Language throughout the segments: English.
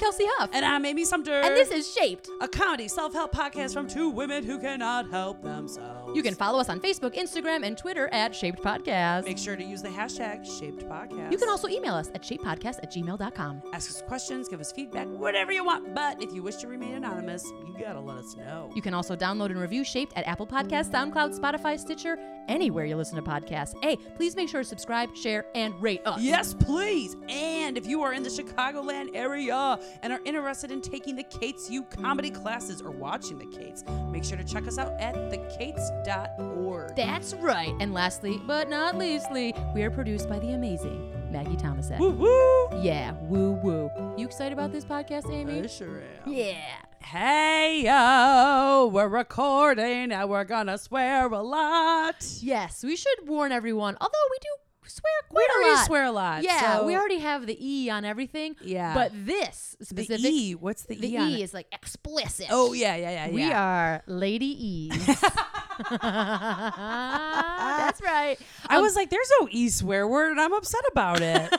Kelsie Huff. And I'm Amy Sumter. And this is Shaped. a comedy self help podcast from two women who cannot help themselves. You can follow us on Facebook, Instagram, and Twitter at Shaped Podcast. make sure to use the hashtag Shaped Podcast. You can also email us at shapedpodcast at gmail.com. ask us questions, give us feedback, whatever you want. But if you wish to remain anonymous, you gotta let us know. You can also download and review Shaped at Apple Podcasts, SoundCloud, Spotify, Stitcher, anywhere you listen to podcasts. Hey, please make sure to subscribe, share, and rate us. Yes, please. And if you are in the Chicagoland area and are interested in taking the Kates U comedy classes or watching the Kates, make sure to check us out at thekates.org. That's right. And lastly, but not leastly, we are produced by the amazing Maggie Thomasek. Woo woo! Yeah, woo woo. You excited about this podcast, Amy? I sure am. yeah. Hey yo, we're recording and we're gonna swear a lot. Yes, we should warn everyone. Although we do swear We quite a lot. We already lot. swear a lot. Yeah, so we already have the E on everything. Yeah. But this the E. What's the, the E? on E is like explicit. Oh yeah, yeah, yeah. We are Lady E's. That's right. I Um, was like, "There's no E swear word," and I'm upset about it.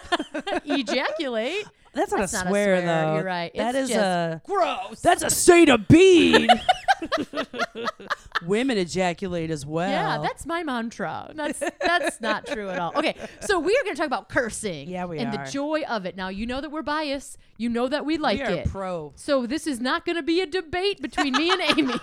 ejaculate. That's not That's a not a swear, swear, though. you're right. That It's is just a Gross. that's a state of being. Women ejaculate as well. Yeah, that's my mantra. That's that's not true at all. Okay, so we are going to talk about cursing. Yeah, we and are. the joy of it. Now you know that we're biased. You know that we like we are it. pro. so this is not going to be a debate between me and Amy.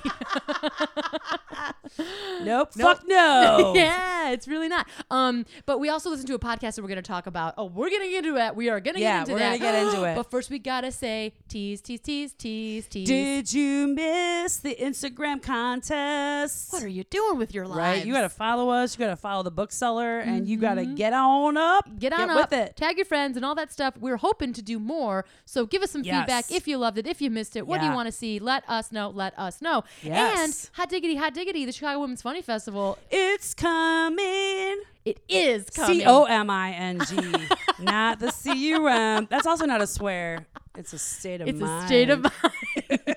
Nope. Nope. Fuck no. yeah, it's really not. Um, but we also listen to a podcast that we're going to talk about. Oh, we're getting into it. We are going to Yeah, get into it. Yeah, we're that. gonna get into it. But first, we gotta say tease, tease, tease, tease, tease. Did you miss the Instagram contest? what are you doing with your life? Right, you gotta follow us. You gotta follow the Book Cellar, and you gotta get on up. Mm-hmm. get on up, with it. tag your friends and all that stuff. We're hoping to do more. So give us some Yes. feedback if you loved it, if you missed it. What do you want to see? Let us know. Let us know. Yes. And hot diggity, hot diggity, the Chicago Women's Funny Festival. It's coming. It is coming. C O M I N G, not the C U M. That's also not a swear. It's a state of It's mind. a state of mind.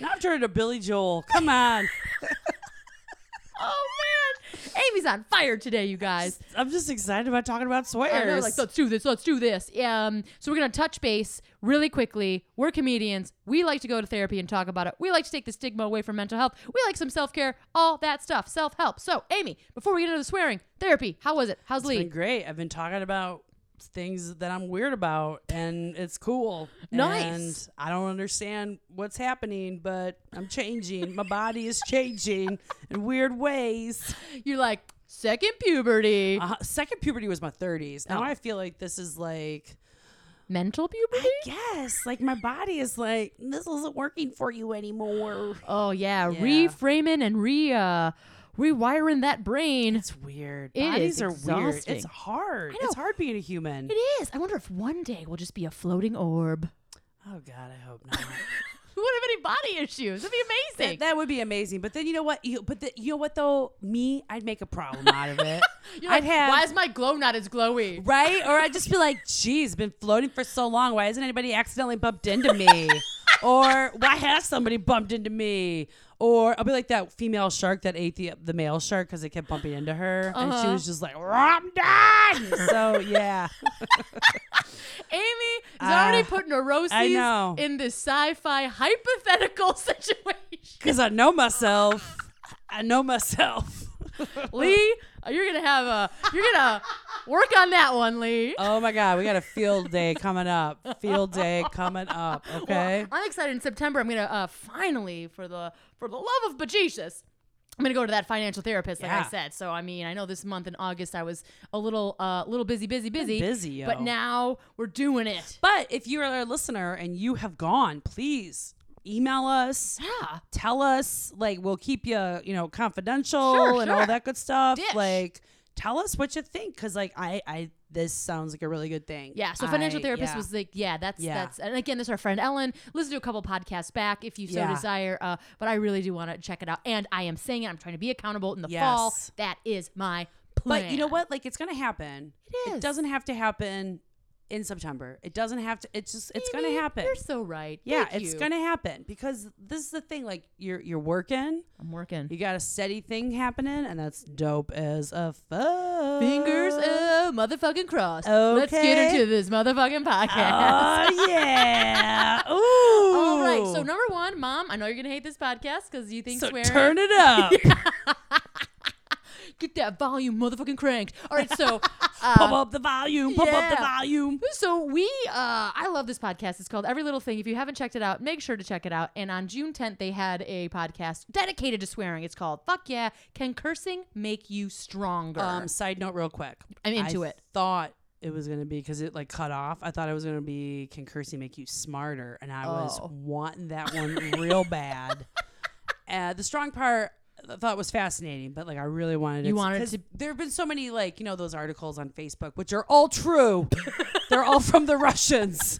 Now I'm turning to Billy Joel. Come on. oh man, Amy's on fire today, you guys. I'm just excited about talking about swears. I know, like let's do this, let's do this. Um, so we're gonna touch base really quickly. We're comedians. We like to go to therapy and talk about it. We like to take the stigma away from mental health. We like some self care, all that stuff, self help. So, Amy, before we get into the swearing, therapy. How was it? How's It's Lee? been great. I've been talking about things that I'm weird about, and it's cool. Nice. And I don't understand what's happening, but I'm changing. My body is changing in weird ways. You're like second puberty, Uh, second puberty was my 30s. Now Oh. I feel like this is like. mental puberty. Yes, like my body is like this isn't working for you anymore. Oh yeah, Yeah. reframing and re uh, rewiring that brain. It's weird. It Bodies is are weird. exhausting. It's hard. I know. It's hard being a human. It is. I wonder if one day we'll just be a floating orb. Oh God, I hope not. Who would have any body issues? That'd be amazing. that, that would be amazing. But then you know what? You, but the, you know what though? Me, I'd make a problem out of it. You're I'd like, have why is my glow not as glowy? right, or I'd just be like, "Geez, been floating for so long. Why hasn't anybody accidentally bumped into me?" or why has somebody bumped into me? Or I'll be like that female shark that ate the the male shark because it kept bumping into her, and she Uh-huh. was just like, "I'm done." so yeah, Amy is Uh, already putting neuroses I know. in this sci-fi hypothetical situation. because I know myself. I know myself. Lee, you're gonna have a you're gonna work on that one, Lee. Oh my God, we got a field day coming up. Field day coming up. Okay. I'm excited in September. I'm gonna uh, finally, for the for the love of bejesus, I'm gonna go to that financial therapist, like I said. So I mean, I know this month in August I was a little uh little busy, busy, busy, busy, yo. but now we're doing it. But if you're a listener and you have gone, please email us. Yeah, Tell us. Like we'll keep you, you know, confidential Sure, and all that good stuff. Dish. Like tell us what you think, because like I, I, this sounds like a really good thing. yeah. So financial I- therapist yeah. was like, yeah, that's Yeah. that's. And again, this is our friend Ellen. Listen to a couple podcasts back if you so Yeah. desire. Uh, but I really do want to check it out, and I am saying it. I'm trying to be accountable in the fall. That is my plan. But you know what? Like it's gonna happen. It is. It doesn't have to happen in September. It doesn't have to. It's just it's going to happen. You're so right. Yeah, Thank it's going to happen because this is the thing. Like you're you're working. I'm working. You got a steady thing happening, and that's dope as a fuck. Fingers uh, motherfucking cross. Okay. Let's get into this motherfucking podcast. Oh yeah. Ooh. All right. So number one, mom, I know you're gonna hate this podcast because you think so swearing. Turn it up. yeah. Get that volume, motherfucking cranked. All right, so Pump uh, up the volume. Pump up the volume. so we uh I love this podcast. It's called Every Little Thing. If you haven't checked it out, make sure to check it out. And on June 10th, they had a podcast dedicated to swearing. It's called Fuck Yeah, Can Cursing Make You Stronger? Um, side note, real quick. I'm into I it. Thought it was gonna be because it like cut off. I thought it was gonna be can cursing make you smarter, and I was Oh. wanting that one real bad. Uh, the strong part thought was fascinating, but like I really wanted You it wanted to- There have been so many like you know those articles on Facebook, which are all true. they're all from the Russians.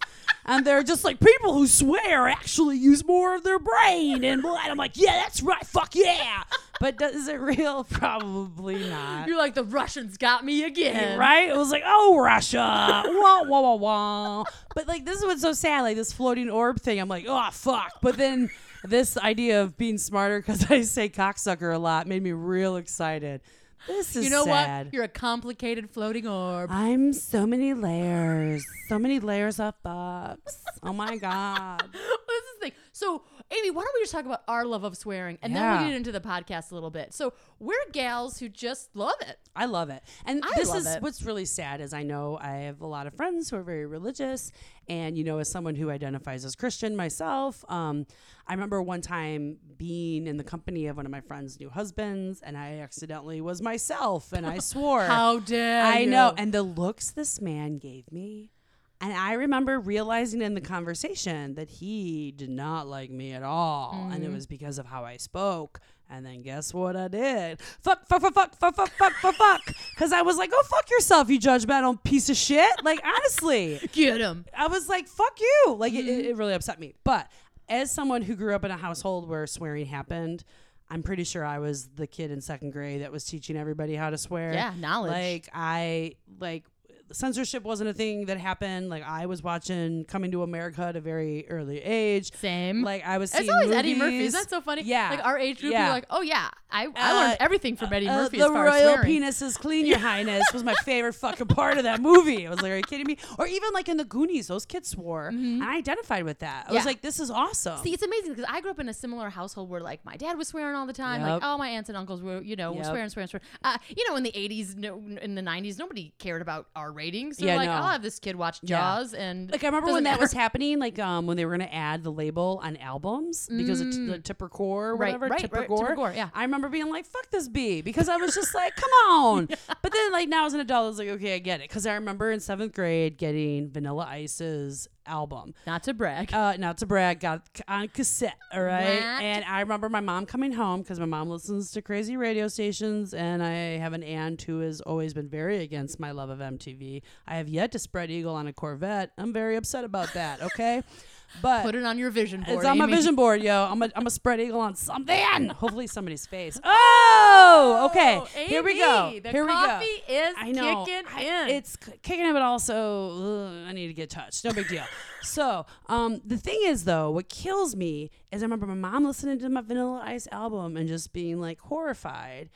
And they're just like people who swear actually use more of their brain, and, blah, and I'm like, yeah, that's right, fuck yeah. But does, is it real? Probably not. You're like the Russians got me again. Right? It was like, oh, Russia. wah, wah, wah, wah. But like, this is what's so sad. Like, this floating orb thing, I'm like, oh, fuck. But then this idea of being smarter because I say cocksucker a lot made me real excited. This is You know sad. what? You're a complicated floating orb. I'm so many layers. So many layers of fucks. Oh my God. this is the thing. So, Amy, why don't we just talk about our love of swearing and then we'll get into the podcast a little bit. So, we're gals who just love it. I love it. And I this is it. what's really sad is I know I have a lot of friends who are very religious and you know as someone who identifies as Christian myself, um, I remember one time being in the company of one of my friends' new husbands and I accidentally was myself and I swore. How dare I you. know. And the looks this man gave me. And I remember realizing in the conversation that he did not like me at all. And Mm-hmm. it was because of how I spoke. And then guess what I did? Fuck, fuck, fuck, fuck, fuck, fuck, fuck, fuck, fuck. Because I was like, oh, fuck yourself, you judgmental piece of shit. Like, honestly, Get him. I was like, fuck you. Like, it, Mm-hmm. it really upset me. But as someone who grew up in a household where swearing happened, I'm pretty sure I was the kid in second grade that was teaching everybody how to swear. Yeah, knowledge. Like, I, like, censorship wasn't a thing that happened. Like, I was watching Coming to America at a very early age. Same. Like, I was it's seeing always Eddie Murphy. movies. Isn't that so funny? Yeah. Like our age group, Yeah. you're like, oh yeah, I, I learned Uh, everything from Eddie Uh, Murphy the far royal penis is clean, your highness was my favorite fucking part of that movie. I was like, are you kidding me? Or even like in the Goonies, those kids swore, and I identified with that. I was Mm-hmm. Like, this is awesome. See, it's amazing because I grew up in a similar household where like my dad was swearing all the time. Like Yep. all my aunts and uncles were, you know, Yep. swearing, swearing, swearing. Uh, you know, in the '80s, no, in the '90s, nobody cared about our ratings. They're Yeah, like, no. I'll have this kid watch Yeah. Jaws, and like I remember when that matter. was happening, like um when they were gonna add the label on albums because of t- the Tipper Gore or Mm. Right, whatever. right, Tipper right, Gore. Tipper Gore, yeah. I remember being like, "Fuck this B because I was just like, "Come on." But then like now as an adult, I was like, "Okay, I get it." Because I remember in seventh grade getting Vanilla Ice's album. Not to brag. Uh, not to brag, got on cassette, all right. What? And I remember my mom coming home because my mom listens to crazy radio stations, and I have an aunt who has always been very against my love of MTV. I have yet to spread eagle on a Corvette. I'm very upset about that. Okay, but Put it on your vision board. it's on my vision board, yo. I'm a, I'm a spread eagle on something. Hopefully somebody's face. Oh, okay. Oh, Here we go. The Here we go. is I know. kicking I- in. It's kicking in, but also ugh, I need to get touched. No big deal. so, um, the thing is, though, what kills me is I remember my mom listening to my Vanilla Ice album and just being like horrified,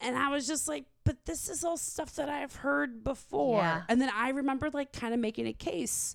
and I was just like, "But this is all stuff that I've heard before." Yeah. And then I remember like kind of making a case.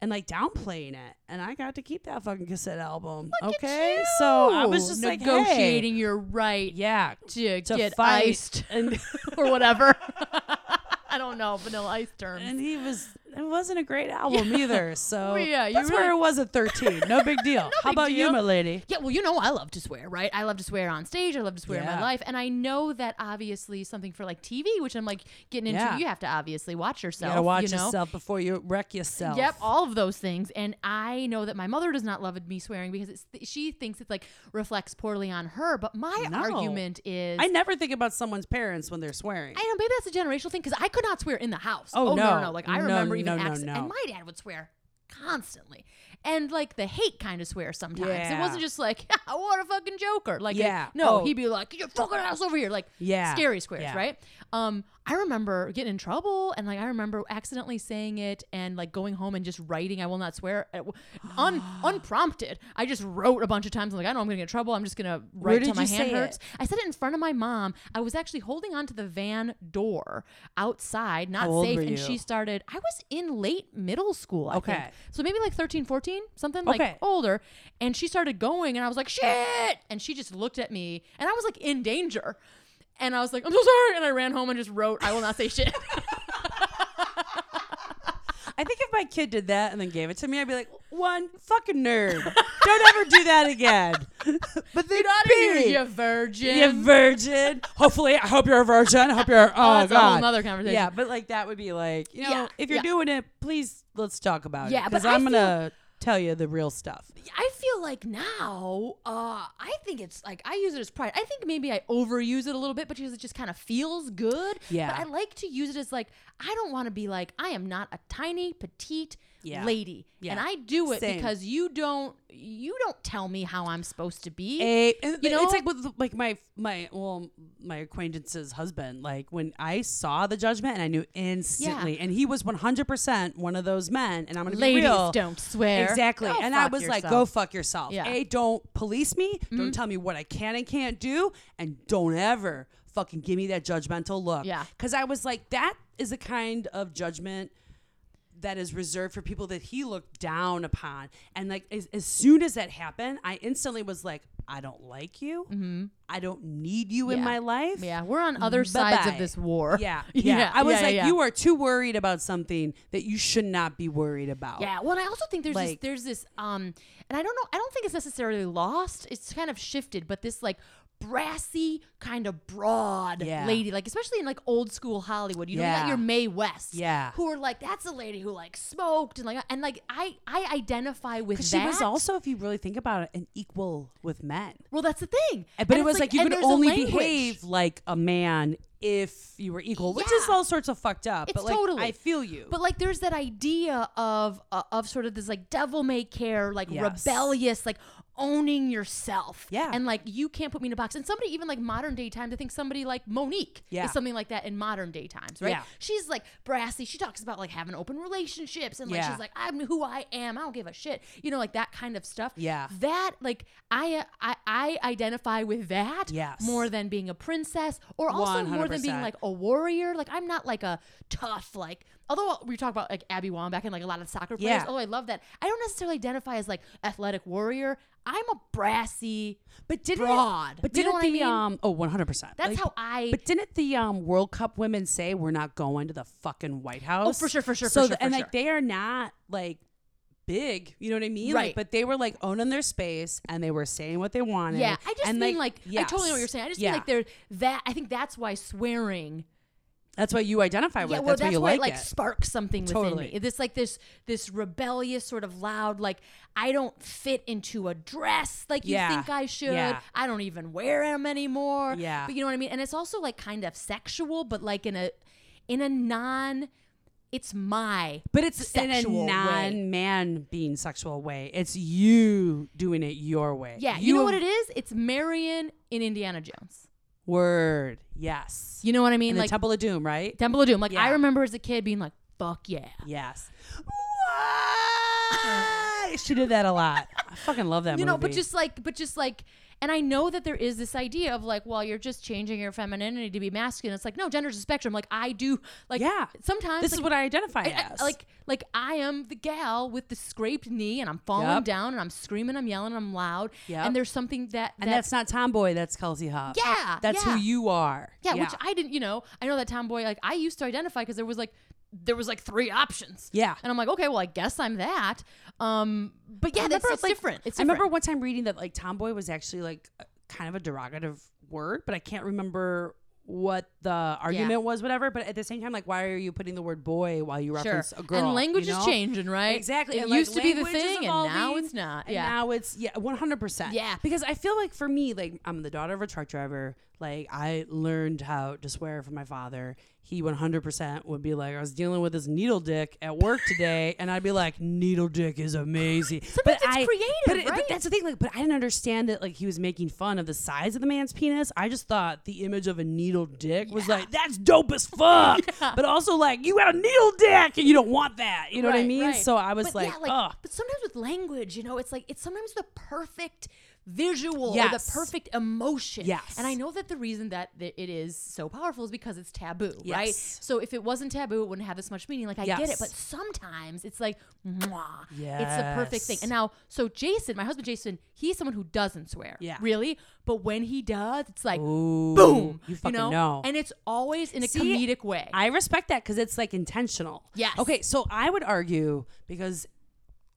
And like downplaying it, and I got to keep that fucking cassette album. Look okay, so I was just like, hey, negotiating your right yeah, to, to get iced and or whatever. I don't know vanilla ice terms. and he was it wasn't a great album either so Well, yeah, you that's where really- it was at 13 no big deal how big about deal. you my lady Yeah, well, you know, I love to swear, right? I love to swear on stage. I love to swear in my life. And I know that obviously something for like TV, which I'm like getting into, Yeah. you have to obviously watch you yourself. gotta watch you know? yourself before you wreck yourself Yep, all of those things. And I know that my mother does not love me swearing because it's she thinks it like reflects poorly on her. But my No. argument is i never think about someone's parents when they're swearing I know maybe that's a generational thing because I could not swear in the house. Oh, oh, no, no. no, no! Like I No, remember even no, no, no. and my dad would swear constantly, and like the hate kind of swear sometimes. It wasn't just like what a fucking joker. Like Yeah. no, Oh. he'd be like you fucking ass over here, like Yeah. scary squares, Yeah. right? Um, I remember getting in trouble and like I remember accidentally saying it and like going home and just writing I will not swear un, unprompted. I just wrote a bunch of times I'm like I know I'm going to get in trouble. I'm just going to write till my hand hurts. it? I said it in front of my mom. I was actually holding onto the van door outside, not safe and she started I was in late middle school, I think. Okay. So maybe like 13, 14, something like older and she started going and I was like shit and she just looked at me and I was like in danger. And I was like, I'm so sorry. And I ran home and just wrote, I will not say shit. I think if my kid did that and then gave it to me, I'd be like, one fucking nerd. Don't ever do that again. but then Get out of here, B, you virgin. you virgin. Hopefully, I hope you're a virgin. I hope you're. Oh, oh, that's a whole God. nother conversation. Yeah, but like that would be like, you know, Yeah, if you're yeah. doing it, please let's talk about Yeah, it. but Because I I'm gonna tell you the real stuff. I feel like now, uh, I think it's like I use it as pride. I think maybe I overuse it a little bit but because it just kind of feels good. Yeah. But I like to use it as like I don't want to be like I am not a tiny petite Yeah. lady, Yeah. and I do it Same. because you don't you don't tell me how I'm supposed to be. A, and You know? it's like with like my my well my acquaintance's husband. Like when I saw the judgment, and I knew instantly, and he was 100 percent one of those men. And I'm gonna Ladies be real. don't swear. Exactly. Go and I was like, yourself. Mm-hmm. go fuck yourself. Yeah. A, don't police me. Don't tell me what I can and can't do. And don't ever fucking give me that judgmental look. Yeah. Because I was like, that is a kind of judgment that is reserved for people that he looked down upon. And like, as, as soon as that happened, I instantly was like, I don't like you. I don't need you in Mm-hmm. My life. Yeah, we're on other sides of this war. Yeah, yeah. Yeah, I was yeah, like, yeah. you are too worried about something that you should not be worried about. Yeah. Well, and I also think there's Like- this, there's this, um, and I don't know, I don't think it's necessarily lost. It's kind of shifted, but this like brassy kind of broad Yeah. lady, like especially in like old school Hollywood. You know, you got Yeah. your Mae West, Yeah. who are like that's a lady who like smoked and like and like I I identify with that. she was also, if you really think about it, an equal with men. well, that's the thing. But And it was like, you could only behave like a man if you were equal, which is all sorts of fucked up. It's but like, totally. I feel you. But like, there's that idea of uh, of sort of this like devil may care, like Yes. rebellious, like owning yourself. Yeah. And like, you can't put me in a box. And somebody even like modern day times, I think somebody like Mo'Nique Yeah. is something like that in modern day times, right? Yeah. She's like brassy. She talks about like having open relationships and like Yeah. she's like, I'm who I am. I don't give a shit. You know, like that kind of stuff. Yeah. That like I I I identify with that Yes. more than being a princess or also more than being like a warrior. Like I'm not like a tough like. Although we talk about like Abby Wambach and like a lot of soccer players. Yeah. Although I love that, I don't necessarily identify as like athletic warrior. I'm a brassy. but didn't broad. But You know didn't what I the mean? um oh 100 percent. That's how I. But didn't the um, World Cup women say we're not going to the fucking White House? Oh, for sure, for sure, So for sure, and for like sure. they are not like big, you know what I mean? Right. Like, but they were like owning their space and they were saying what they wanted. yeah, I just and, mean like, I totally know what you're saying. I just yeah. mean like they're that. I think that's why swearing. That's what you identify with. Yeah, well, that's, that's, why you like it like sparks something within Totally. me. This like this this rebellious sort of loud like I don't fit into a dress like you Yeah. think I should. Yeah. I don't even wear them anymore. Yeah. but you know what I mean. And it's also like kind of sexual, but like in a in a non. It's my But it's in a non-man being sexual way. It's you doing it your way. yeah. You, know what it is? It's Marion in Indiana Jones. Word. Yes. You know what I mean? In like the Temple of Doom, right? Temple of Doom. Like I remember as a kid being like, "Fuck yeah." Yes. What? she did that a lot. I fucking love that you movie. know but just like but just like and i know that there is this idea of like well you're just changing your femininity to be masculine it's like no gender's a spectrum like i do like Yeah. sometimes this like, is what I identify I- I- like like i am the gal with the scraped knee and i'm falling Yep. down and i'm screaming i'm yelling i'm loud Yeah. and there's something that and that's not tomboy. That's Kelsie Huff. Yeah, That's yeah. who you are. yeah, which i didn't you know i know that tomboy like i used to identify because there was like there was like three options Yeah. and i'm like okay well i guess i'm that um but yeah that's it's like, different it's I remember one time reading that like tomboy was actually like a- kind of a derogative word, but I can't remember what the argument was, whatever. But at the same time, like, why are you putting the word boy while you Sure. reference a girl? and language you know? is changing, right? Exactly. It and, like, used to be the thing, and now it's not. And yeah. now it's yeah, one hundred percent. Yeah. Because I feel like for me, like I'm the daughter of a truck driver. Like I learned how to swear from my father. He 100% would be like, I was dealing with this needle dick at work today, and I'd be like, needle dick is amazing. Sometimes it's I, creative, but, it- but right? that's the thing. Like, but I didn't understand that. Like he was making fun of the size of the man's penis. I just thought the image of a needle dick was like, that's dope as fuck. But also like, you got a needle dick, and you don't want that. You know what I mean? right. So I was But like, yeah, like, ugh. but sometimes with language, you know, it's like it's sometimes the perfect visual or the perfect emotion. Yes. And I know that the reason that th- it is so powerful is because it's taboo, right? So if it wasn't taboo, it wouldn't have this much meaning. Like I get it, but sometimes it's like, mwah, yes. it's the perfect thing. And now, so Jason, my husband Jason, he's someone who doesn't swear. Yeah. Really? But when he does, it's like Ooh, boom. You fucking know? know. And it's always in a See, comedic way. I respect that because it's like intentional. Yes. Okay, so I would argue because,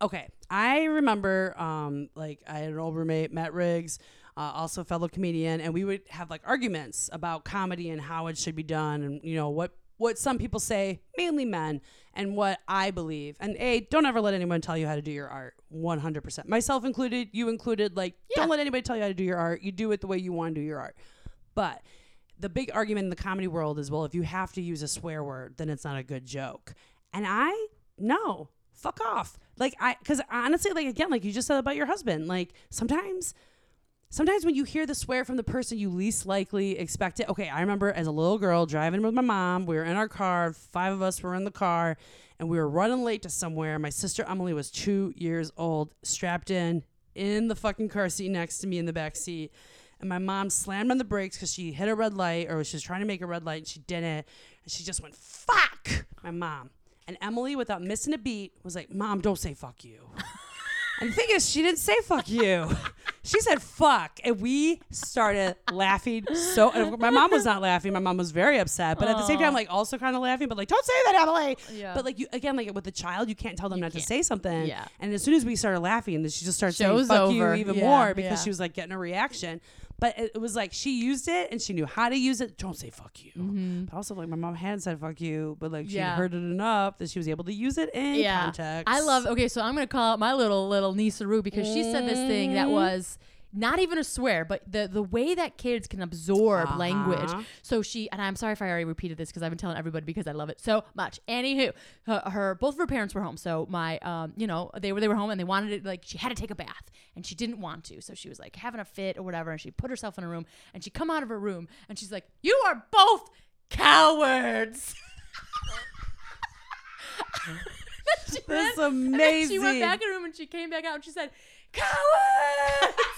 okay, I remember um like I had an old roommate, Matt Riggs, uh, also a fellow comedian, and we would have like arguments about comedy and how it should be done, and you know what what some people say, mainly men, and what I believe. And a, don't ever let anyone tell you how to do your art. One hundred percent, myself included, you included. Like, Yeah. don't let anybody tell you how to do your art. You do it the way you want to do your art. But the big argument in the comedy world is well, if you have to use a swear word, then it's not a good joke. And I, no, fuck off. Like, I, because honestly, like, again, like you just said about your husband, like sometimes. Sometimes when you hear the swear from the person you least likely expect it. Okay, I remember as a little girl driving with my mom. We were in our car. Five of us were in the car, and we were running late to somewhere. My sister Emily was two years old, strapped in in the fucking car seat next to me in the back seat. And my mom slammed on the brakes because she hit a red light or she was trying to make a red light and she didn't. And she just went, fuck, my mom. And Emily, without missing a beat, was like, Mom, don't say fuck you. and the thing is, she didn't say fuck you. She said fuck. And we started laughing so. And my mom was not laughing. My mom was very upset. But at the same time, like, also kind of laughing, but like, don't say that, Emily. Yeah. But like, you, again, like with a child, you can't tell them not can't. to say something. Yeah. And as soon as we started laughing, then she just started Show's saying fuck over. you even Yeah, more because yeah. she was like getting a reaction. But it, it was like she used it and she knew how to use it. Don't say fuck you. But also, like my mom had said fuck you, but like she Mm-hmm. Yeah. heard it enough that she was able to use it in context. I love. Okay, so I'm gonna call out my little little niece Rue because she said this thing Mm-hmm. that was not even a swear, but the the way that kids can absorb Uh-huh. language. So she and I'm sorry if I already repeated this because I've been telling everybody because I love it so much. Anywho, her, her both of her parents were home, so my um you know they were they were home and they wanted it like she had to take a bath and she didn't want to, so she was like having a fit or whatever, and she put herself in a room and she come out of her room and she's like, "You are both cowards." That's amazing. she went back in her room and she came back out and she said, "Cowards!"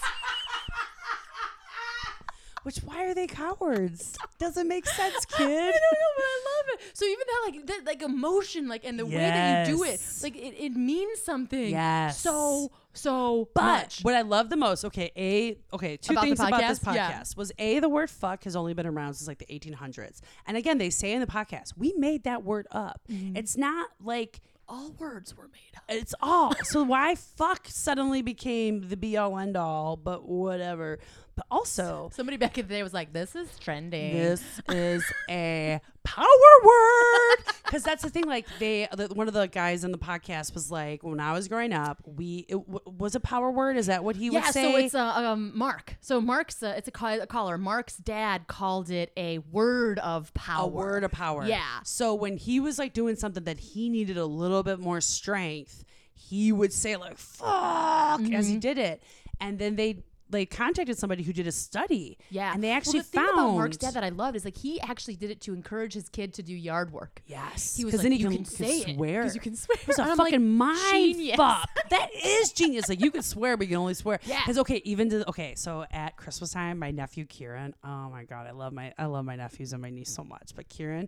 Which why are they cowards? Doesn't make sense, I don't know, but I love it. So even that, like, that, like emotion, like, and the way that you do it, like, it, it means something. Yes. So so But much. what I love the most, okay, a okay, two About things about this podcast? Yeah. was a the word fuck has only been around since like the 1800s, and again they say in the podcast we made that word up. Mm-hmm. It's not like All words were made up. it's all. so why fuck suddenly became the be all end all? But whatever. But also Somebody back in the day was like, "This is trending." this is a power word because that's the thing like they the, one of the guys in the podcast was like when i was growing up we it w- was a power word is that what he yeah, would say so it's uh, um, Mark. So Mark's uh, it's a, call, a caller. Mark's dad called it a word of power. a word of power Yeah. so when he was like doing something that he needed a little bit more strength he would say like fuck as Mm-hmm. he did it and then they like contacted somebody who did a study Yeah, and they actually well, the thing found about Mark's dad that I loved is like he actually did it to encourage his kid to do yard work. Yes, He was like, then he you can, can, say it swear. 'cause you can swear. It's a And I'm like, fucking mind genius. fuck. That is genius. Like you can swear, but you can only swear. Yeah. Because okay, even to okay, so at Christmas time, my nephew Kieran. Oh my god, I love my I love my nephews and my niece so much. But Kieran,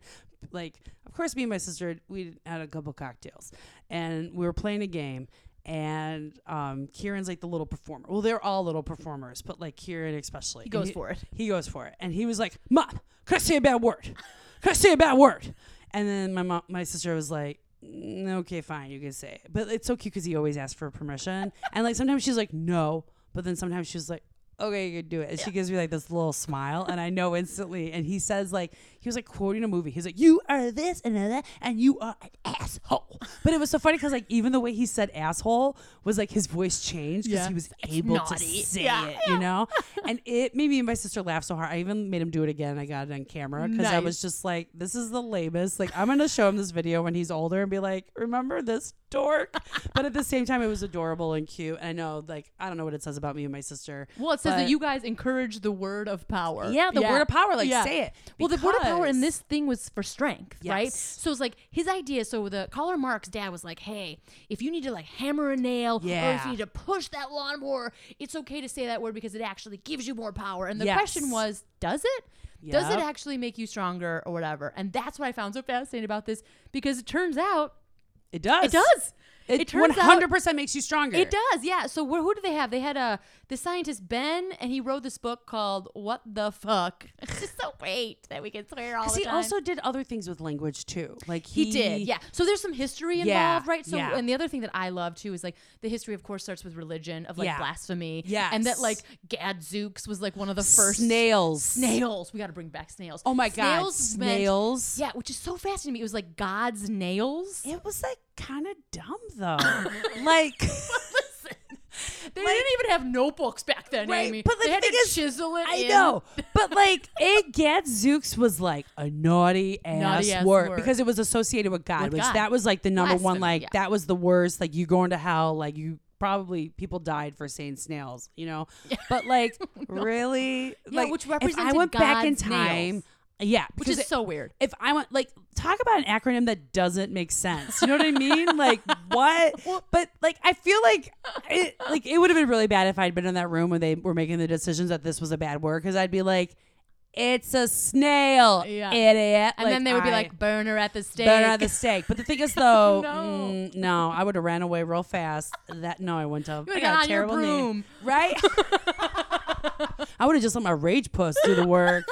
like, of course, me and my sister we had a couple cocktails, and we were playing a game. And um, Kieran's like the little performer. Well, they're all little performers, but like Kieran especially. He goes for it. he goes for it, and he was like, "Mom, can I say a bad word? Can I say a bad word?" And then my mom, my sister was like, "Mm, "Okay, fine, you can say it." But it's so cute because he always asks for permission, and like sometimes she's like, "No," but then sometimes she's like, "Okay, you can do it." And she gives me like this little smile, and I know instantly. And he says like he was like quoting a movie. He's like, "You are this and that, and you are an asshole. But it was so funny because like even the way he said asshole was like his voice changed because Yeah. he was able to naughty. say Yeah. it, you know. and it made me and my sister laugh so hard. I even made him do it again. I got it on camera because I was just like, this is the lamest. Like I'm gonna show him this video when he's older and be like, remember this dork? but at the same time, it was adorable and cute. And I know, like, I don't know what it says about me and my sister. Well, it says that you guys encourage the word of power. Yeah, the word of power. Like, yeah. say it. Well, the word of power in this thing was for strength, right? So it's like his idea. So the caller Mark's dad was like, "Hey, if you need to like hammer a nail, or if you need to push that lawnmower, it's okay to say that word because it actually gives you more power." And the Yes. question was, does it? Does it actually make you stronger or whatever? And that's what I found so fascinating about this because it turns out It does. it does. It, It turns hundred percent makes you stronger. It does, yeah. So wh- who do they have? They had uh, a the scientist Ben, and he wrote this book called "What the Fuck." It's just so great that we can swear all the Because he time. also did other things with language too. Like he, he, did, yeah. So there's some history Yeah, involved, right? So yeah. and the other thing that I love too is like the history, of course, starts with religion of like Yeah. blasphemy, yeah, and that like Gadzooks was like one of the first snails. Snails. We got to bring back snails. Oh my god, snails. meant- snails. yeah, which is so fascinating to me. It was like God's nails. It was like kind of dumb though. like They Like- didn't even have notebooks back then, Right, Amy. but the they had thing to is, chisel it. I in. know, but like it Gadzooks was like a naughty ass, Naughty ass word, word. because it was associated with God, With which God. that was like the number one. Like yeah. that was the worst. Like you going to hell. Like you probably people died for saying snails. You know, but like really, Yeah, like which if I went back in time. nails. Yeah, which is so weird. if I want, like talk about an acronym that doesn't make sense. You know what I mean? like what? But like I feel like it like it would have been really bad if I'd been in that room when they were making the decisions that this was a bad word because I'd be like, it's a snail, Yeah. idiot. And then they would be like, "Burner at the stake." Burn at the stake. But the thing is, though, No. mm, no, I would have ran away real fast. That no, I wouldn't have. You I got a on your name, broom. right? I would have just let my rage puss do the work.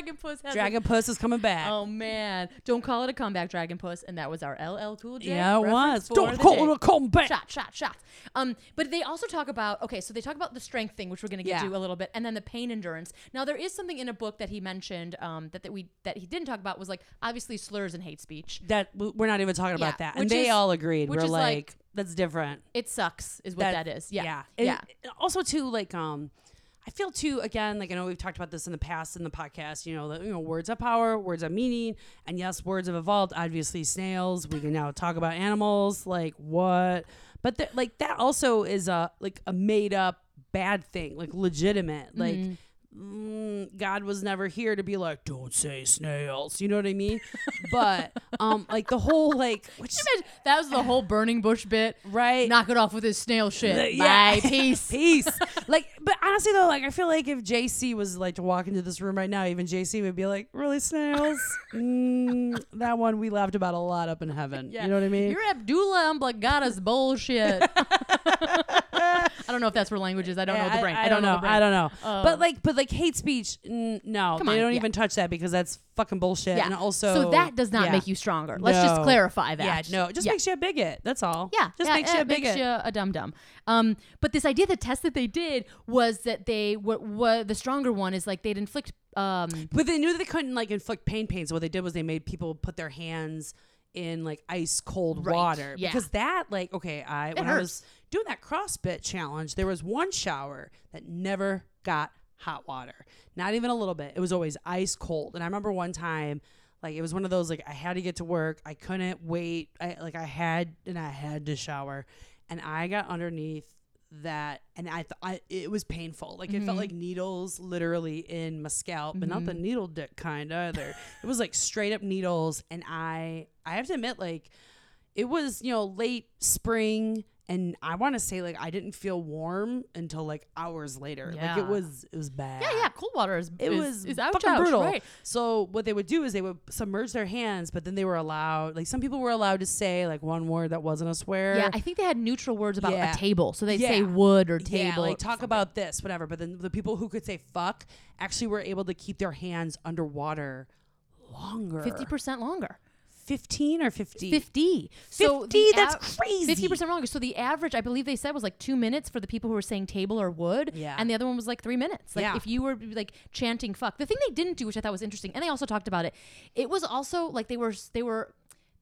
Dragon Puss has a- puss is coming back. Oh man, don't call it a comeback, Dragon Puss, and that was our LL Cool J. yeah, it was. Don't call day. it a comeback. Shot, shot, shot. Um, but they also talk about okay, so they talk about the strength thing, which we're gonna get Yeah. to a little bit, and then the pain endurance. Now there is something in a book that he mentioned um, that, that we that he didn't talk about was like obviously slurs and hate speech. that we're not even talking Yeah, about that, and they is- all agreed. We're like- like, that's different. It sucks, is what that is. Yeah, yeah, yeah. Also too, like um, I feel too again, like I know we've talked about this in the past in the podcast. You know, that you know, words have power, words have meaning, and yes, words have evolved. Obviously, snails. We can now talk about animals. Like what? But th- like that also is a like a made up bad thing, like legitimate, like. Mm-hmm. Mm, God was never here to be like, don't say snails. You know what I mean? but um, like the whole like, which that was the whole burning bush bit. right? Knock it off with his snail shit. The- yeah. Bye, peace. peace. like, but honestly though, like I feel like if JC was like to walk into this room right now, even JC would be like, "Really, snails? mm, that one we laughed about a lot up in heaven." Yeah. You know what I mean? You're Abdullah Umblagada's bullshit. I don't know if that's for languages. I don't know the brain. I, don't know. the brain. I don't know. Uh, but like, but like hate speech, mm, no, Come they don't yeah. even touch that because that's fucking bullshit. Yeah. And also, so that does not yeah. make you stronger. Let's just clarify that. Yeah, no, it just Yeah. makes you a bigot. That's all. Yeah, just makes you a bigot. Makes you a dum dum. Um, but this idea, the test that they did was that they what what the stronger one is like they'd inflict um But they knew that they couldn't like inflict pain pain. So what they did was they made people put their hands in like ice cold Right, water yeah. because that like okay I when I was doing that CrossFit challenge there was one shower that never got hot water. Not even a little bit. It was always ice cold. And I remember one time like it was one of those like I had to get to work. I couldn't wait. I like I had and I had to shower. And I got underneath that and I thought it was painful. Like it felt mm-hmm. like needles literally in my scalp, but not the mm-hmm. needle dick kind either. it was like straight up needles. And I I have to admit like it was, you know, late spring and I want to say like I didn't feel warm until like hours later. Like Yeah. it was it was bad. yeah yeah cold water is It is, was is ouch, fucking ouch, brutal. right So what they would do is they would submerge their hands, but then they were allowed like some people were allowed to say like one word that wasn't a swear. yeah I think they had neutral words about Yeah. a table so they'd say wood or Yeah, table like talk about this, whatever. But then the people who could say fuck actually were able to keep their hands underwater longer. fifty percent longer 15 or 50? 50 so 50? the That's crazy. Fifty percent longer. So the average, I believe they said, was like two minutes for the people who were saying table or wood. Yeah. And the other one was like three minutes. Like Yeah. if you were like chanting "fuck," the thing they didn't do, which I thought was interesting, and they also talked about it. It was also like they were they were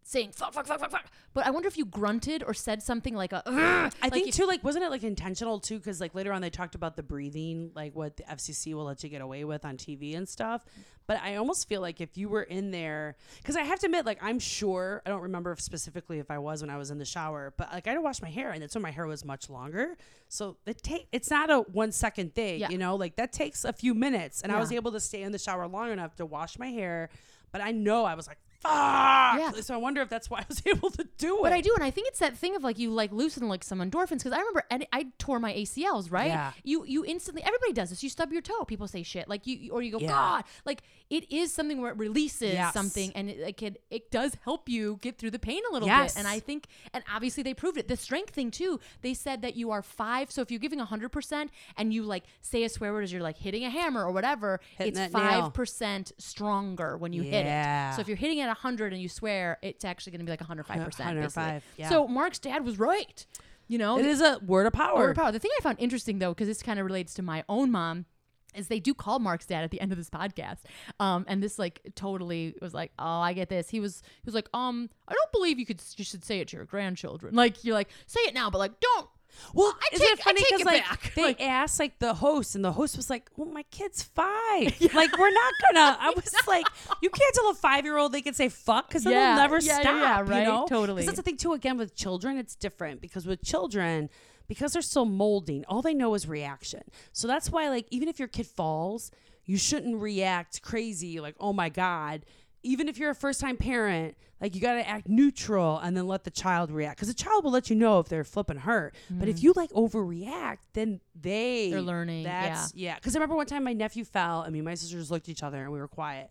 saying fuck, fuck, fuck, fuck, fuck. But I wonder if you grunted or said something like a. I like think if- too, like, wasn't it like intentional too? Because like later on, they talked about the breathing, like what the FCC will let you get away with on TV and stuff. But I almost feel like if you were in there, because I have to admit, like, I'm sure I don't remember if specifically if I was when I was in the shower, but like I had to wash my hair, and that's when my hair was much longer. So it take it's not a one second thing, Yeah. you know, like that takes a few minutes, and I was able to stay in the shower long enough to wash my hair. But I know I was like, fuck. Yeah. So I wonder if that's why I was able to do it. But I do, and I think it's that thing of like you like loosen like some endorphins because I remember and I tore my ACLs, right? Yeah. You you instantly everybody does this. You stub your toe, people say shit like you or you go Yeah. God, like it is something where it releases Yes. something and it like it, it does help you get through the pain a little Yes. bit. And I think and obviously they proved it. The strength thing too. They said that you are five. So if you're giving hundred percent and you like say a swear word as you're like hitting a hammer or whatever, Hitting it's five percent stronger when you hit it. Yeah. So if you're hitting at hundred and you swear, it's actually going to be like 105 percent. 105, yeah. So Mark's dad was right. You know, It is a word of power. Word of power. The thing I found interesting though, because this kind of relates to my own mom. Is they do call Mark's dad at the end of this podcast, um, and this like totally was like, oh, I get this. He was he was like, um, I don't believe you could you should say it to your grandchildren. Like you're like, say it now, but like, don't. Well, I isn't take- it funny because like back. they Like- asked like the host, and the host was like, "Well, my kid's five. Like, we're not gonna." I was like, "You can't tell a five year old they can say fuck because Yeah, they'll never yeah, yeah, stop." yeah, right? You know? Totally. That's the thing too. Again, with children, it's different because with children, because they're still molding, all they know is reaction. So that's why, like, even if your kid falls, you shouldn't react crazy, like, "Oh my god." Even if you're a first time parent, like you got to act neutral and then let the child react because the child will let you know if they're flipping hurt. But if you like overreact, then they Mm. They're learning, That's yeah. Because I remember one time my nephew fell I mean, my sisters looked at each other and we were quiet.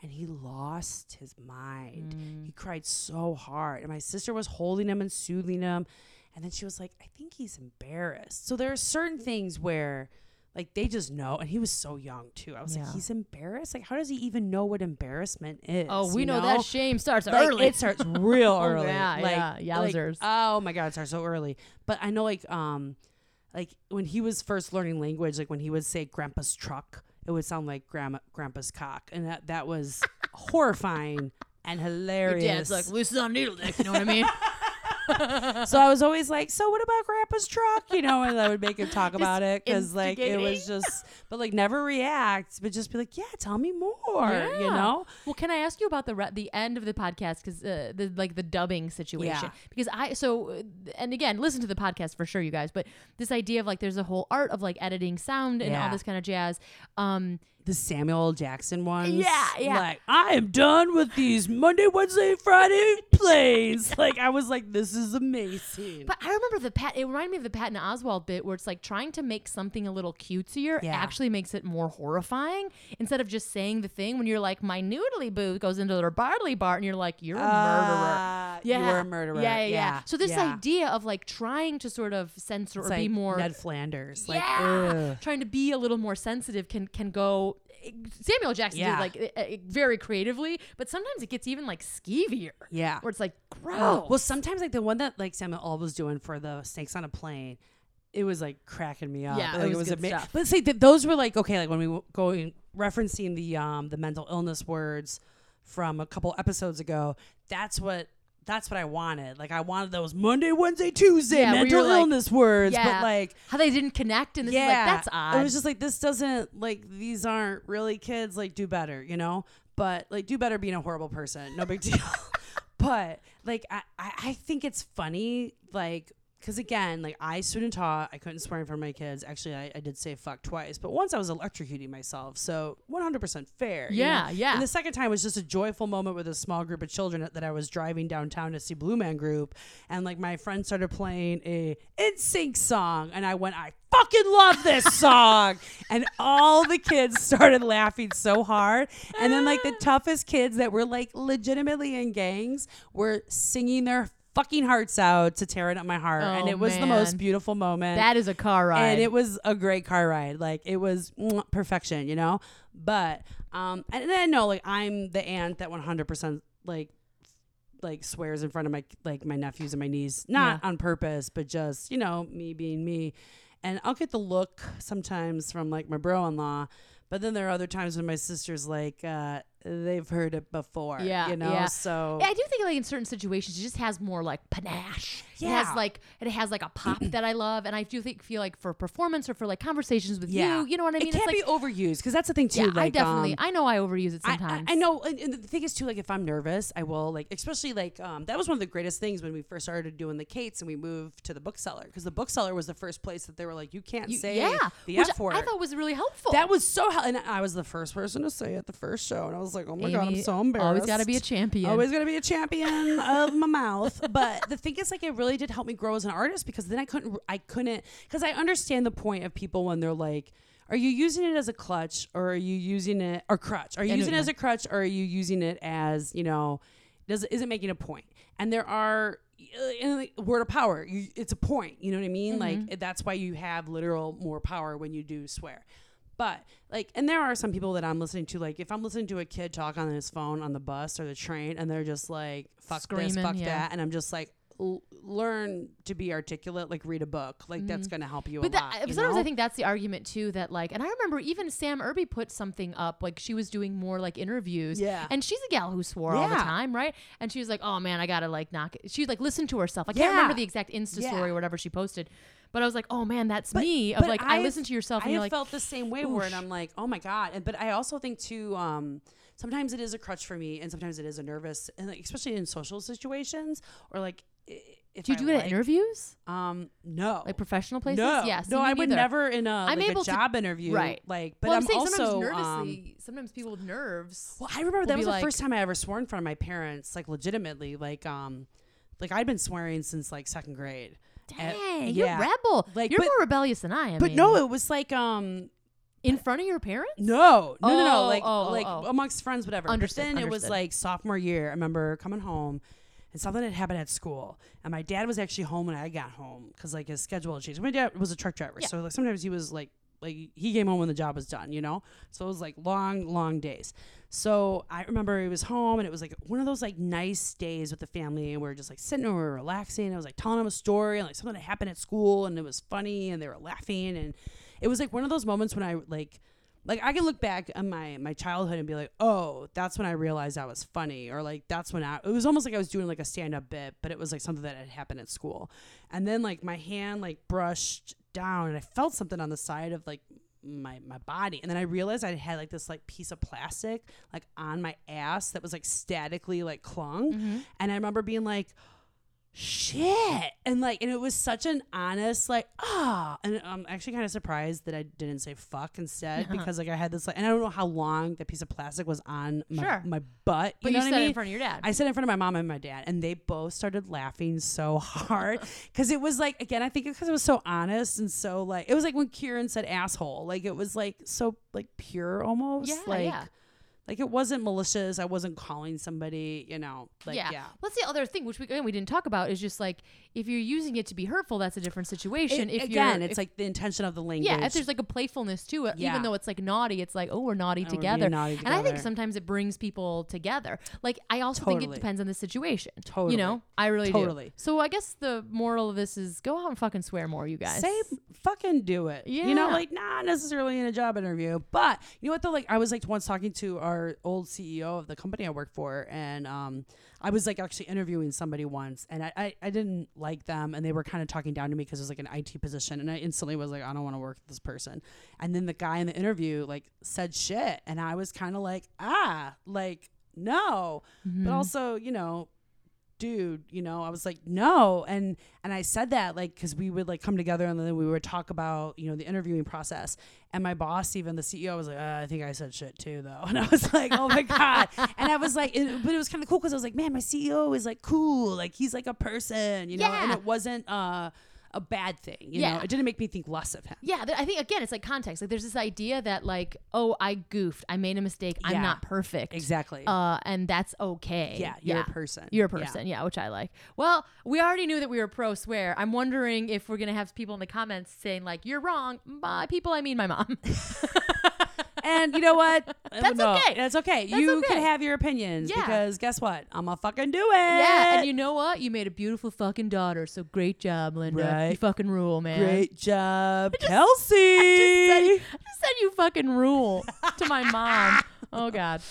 And he lost his mind. Mm. He cried so hard. And my sister was holding him and soothing him. And then she was like, I think he's embarrassed. So there are certain things where like they just know. And he was so young too. I was Yeah. like, he's embarrassed? Like, how does he even know what embarrassment is? Oh, we you know, that shame starts like, early. It starts real Oh, early. yeah, like, yeah. like, oh my god, it starts so early. But I know like um like when he was first learning language, like when he would say grandpa's truck, it would sound like grandma grandpa's cock. And that that was horrifying and hilarious. Your dad's like loose on needle dick. You know what I mean? so I was always like, "So what about Grandpa's truck?" You know, and I would make him talk about it because like it was just, but like never react, but just be like, "Yeah, tell me more," you know. Well, can I ask you about the re- the end of the podcast because uh, the like the dubbing situation? Yeah. Because I so uh, and again, listen to the podcast for sure, you guys. But this idea of like there's a whole art of like editing sound and all this kind of jazz. Um, The Samuel Jackson ones, Yeah, yeah. Like I am done with these Monday, Wednesday, Friday plays. like I was like, "This is amazing." but I remember the Pat. It reminded me of the Patton Oswalt bit where it's like trying to make something a little cutesier Yeah. actually makes it more horrifying instead of just saying the thing when you're like my noodly boo goes into their barley bar and you're like you're a murderer. Uh, You were a murderer. Yeah, yeah, yeah. So this yeah. idea of like trying to sort of censor It's or be more Ned Flanders. Like, yeah, ugh. trying to be a little more sensitive can can go. Samuel Jackson Yeah. did like uh, uh, very creatively, but sometimes it gets even like skeevier. Yeah. where it's like gross. Oh, well, sometimes like the one that like Samuel L was doing for the Snakes on a Plane, it was like cracking me up. Yeah, like, it was good ama- stuff. But see, th- those were like okay, like when we were going referencing the um the mental illness words from a couple episodes ago. That's what. That's what I wanted. Like I wanted those Monday, Wednesday, Tuesday Yeah, mental like- illness words, yeah, but like how they didn't connect, and this yeah, is like that's odd. It was just like this doesn't like these aren't really kids. Like do better, you know. But like do better being a horrible person. No big deal. but like I I think it's funny like. Because again, like I student taught, I couldn't swear in front of my kids. Actually, I, I did say fuck twice, but once I was electrocuting myself, so 100% fair. you know? Yeah, yeah. And the second time was just a joyful moment with a small group of children that I was driving downtown to see Blue Man Group, and like my friend started playing a NSYNC song, and I went, I fucking love this song, and all the kids started laughing so hard, and then like the ah. toughest kids that were like legitimately in gangs were singing their fucking hearts out to tear it up my heart, and Oh, it was the most beautiful moment that is a car ride. and it was a great car ride. Like it was perfection, you know. But um, and then no, like I'm the aunt that 100 percent like like swears in front of my like my nephews and my niece, not on purpose, but just you know me being me. And I'll get the look sometimes from like my bro-in-law, but then there are other times when my sister's like, uh, they've heard it before. Yeah, you know. yeah. So Yeah, I do think like in certain situations it just has more like panache. Yeah, It has like it has like a pop that I love, and I do think feel like for performance or for like conversations with yeah, you, you know what I mean? It can't it's like, be overused because that's the thing too. yeah, I definitely, um, I know I overuse it sometimes. I, I know, and, and the thing is too, like if I'm nervous, I will like, especially like um, that was one of the greatest things when we first started doing the Kates and we moved to the Book Cellar because the Book Cellar was the first place that they were like, you can't You- say yeah, the F word. I thought was really helpful. that was so, helpful, and I was the first person to say it the first show, and I was like, oh my god, I'm so embarrassed. Always got to be a champion. Always got to be a champion of my mouth. But the thing is, like, it really did help me grow as an artist because then I couldn't, I couldn't, because I understand the point of people when they're like, are you using it as a clutch or are you using it or crutch? Are you using it as a crutch or are you using it as, you know, does is it making a point? And there are uh, in the word of power, you, it's a point. You know what I mean? Mm-hmm. Like that's why you have literal more power when you do swear. But like, and there are some people that I'm listening to. Like, if I'm listening to a kid talk on his phone on the bus or the train, and they're just like, "Fuck this, fuck yeah. that," and I'm just like, l- learn to be articulate. Like, read a book. Like, that's gonna help you Mm-hmm. But a that, lot. you sometimes know? I think that's the argument too. That like, and I remember even Sam Irby put something up. Like she was doing more like interviews. Yeah. And she's a gal who swore all the time, right? And she was like, "Oh man, I gotta like knock it." She like listened to herself. I can't Yeah. remember the exact Insta Yeah. story or whatever she posted, but I was like, "Oh man, that's But- me." Of like, I I've- listen to yourself and I like, felt the same way where "Oosh." I'm like, oh my god. And but I also think too, um, sometimes it is a crutch for me, and sometimes it is a nervous, and like, especially in social situations or like. If "Do you I do it like, at interviews, Um, no, like professional places?" no, see, no, I would never in a, I'm like able a to- job interview, right. Like, but well, I'm, I'm, saying also sometimes um, sometimes people with nerves. Well, I remember that was the like- first time I ever swore in front of my parents, like legitimately, like um, like I'd been swearing since like second grade. Dang, Uh, you're yeah. rebel. Like, you're but- more rebellious than I am. But no, it was like um, in front of your parents. no, no, no, no, Oh, like oh, oh, like oh. amongst friends, whatever. Understood, But then it was like sophomore year. I remember coming home. And something had happened at school, and my dad was actually home when I got home because like his schedule had changed. My dad was a truck driver, Yeah. so like sometimes he was like like he came home when the job was done, you know. So it was like long, long days. So I remember he was home, and it was like one of those like nice days with the family, and we are just like sitting and we were relaxing. I was like telling him a story and like something that happened at school, and it was funny, and they were laughing, and it was like one of those moments when I like like I can look back on my my childhood and be like, oh, that's when I realized I was funny, or like that's when I. It was almost like I was doing like a stand up bit, but it was like something that had happened at school, and then like my hand like brushed down, and I felt something on the side of like my my body, and then I realized I had like this like piece of plastic like on my ass that was like statically like clung, Mm-hmm. and I remember being like shit and like and it was such an honest like ah and i'm actually kind of surprised that i didn't say fuck instead Uh-huh. because like i had this like and i don't know how long that piece of plastic was on my, Sure. my butt But you know you what said I mean? in front of your dad. I said in front of my mom and my dad, and they both started laughing so hard because it was like again, I think it's because it was so honest and so like it was like when Kieran said asshole, like it was like so like pure almost, Yeah, like yeah. Like it wasn't malicious. I wasn't calling somebody, you know, like yeah. yeah. That's the other thing, which we again we didn't talk about, is just like if you're using it to be hurtful, that's a different situation. It- if again, it's if- like the intention of the language. yeah, if there's like a playfulness to it, Yeah. even though it's like naughty, it's like oh we're naughty oh, we're being together. And I think sometimes it brings people together. Like I also think it depends on the situation. Totally. You know, I really Totally. do. So I guess the moral of this is go out and fucking swear more, you guys. Say fucking do it. Yeah. You know, like not necessarily in a job interview, but you know what though? Like I was like once talking to our old CEO of the company I work for, and um, I was like actually interviewing somebody once, and I I, I didn't like them, and they were kind of talking down to me because it was like an IT position, and I instantly was like, I don't want to work with this person. And then the guy in the interview like said shit, and I was kind of like, ah, like no, Mm-hmm. but also you know dude you know i was like no. And and i said that like because we would like come together and then we would talk about you know the interviewing process. And my boss even the ceo was like uh, i think i said shit too though. And i was like oh my god. And i was like it, but it was kind of cool because i was like man my ceo is like cool. Like he's like a person you know? And it wasn't uh a bad thing you Yeah. know it didn't make me think less of him Yeah, th- I think again it's like context. Like there's this idea that like, oh, I goofed, I made a mistake, I'm not perfect. exactly Uh, and that's okay. yeah you're a person You're a Yeah. person, yeah. which I like. Well, we already knew that we were pro swear. I'm wondering if we're gonna have people in the comments saying like, "You're wrong." By people, I mean my mom. And you know what? That's No, okay. That's okay. That's you okay. can have your opinions Yeah. because guess what? I'm gonna fucking do it. yeah, and you know what? You made a beautiful fucking daughter. So great job, Linda. You fucking rule, man. Great job, said- Kelsie. I just said you fucking rule to my mom. Oh God.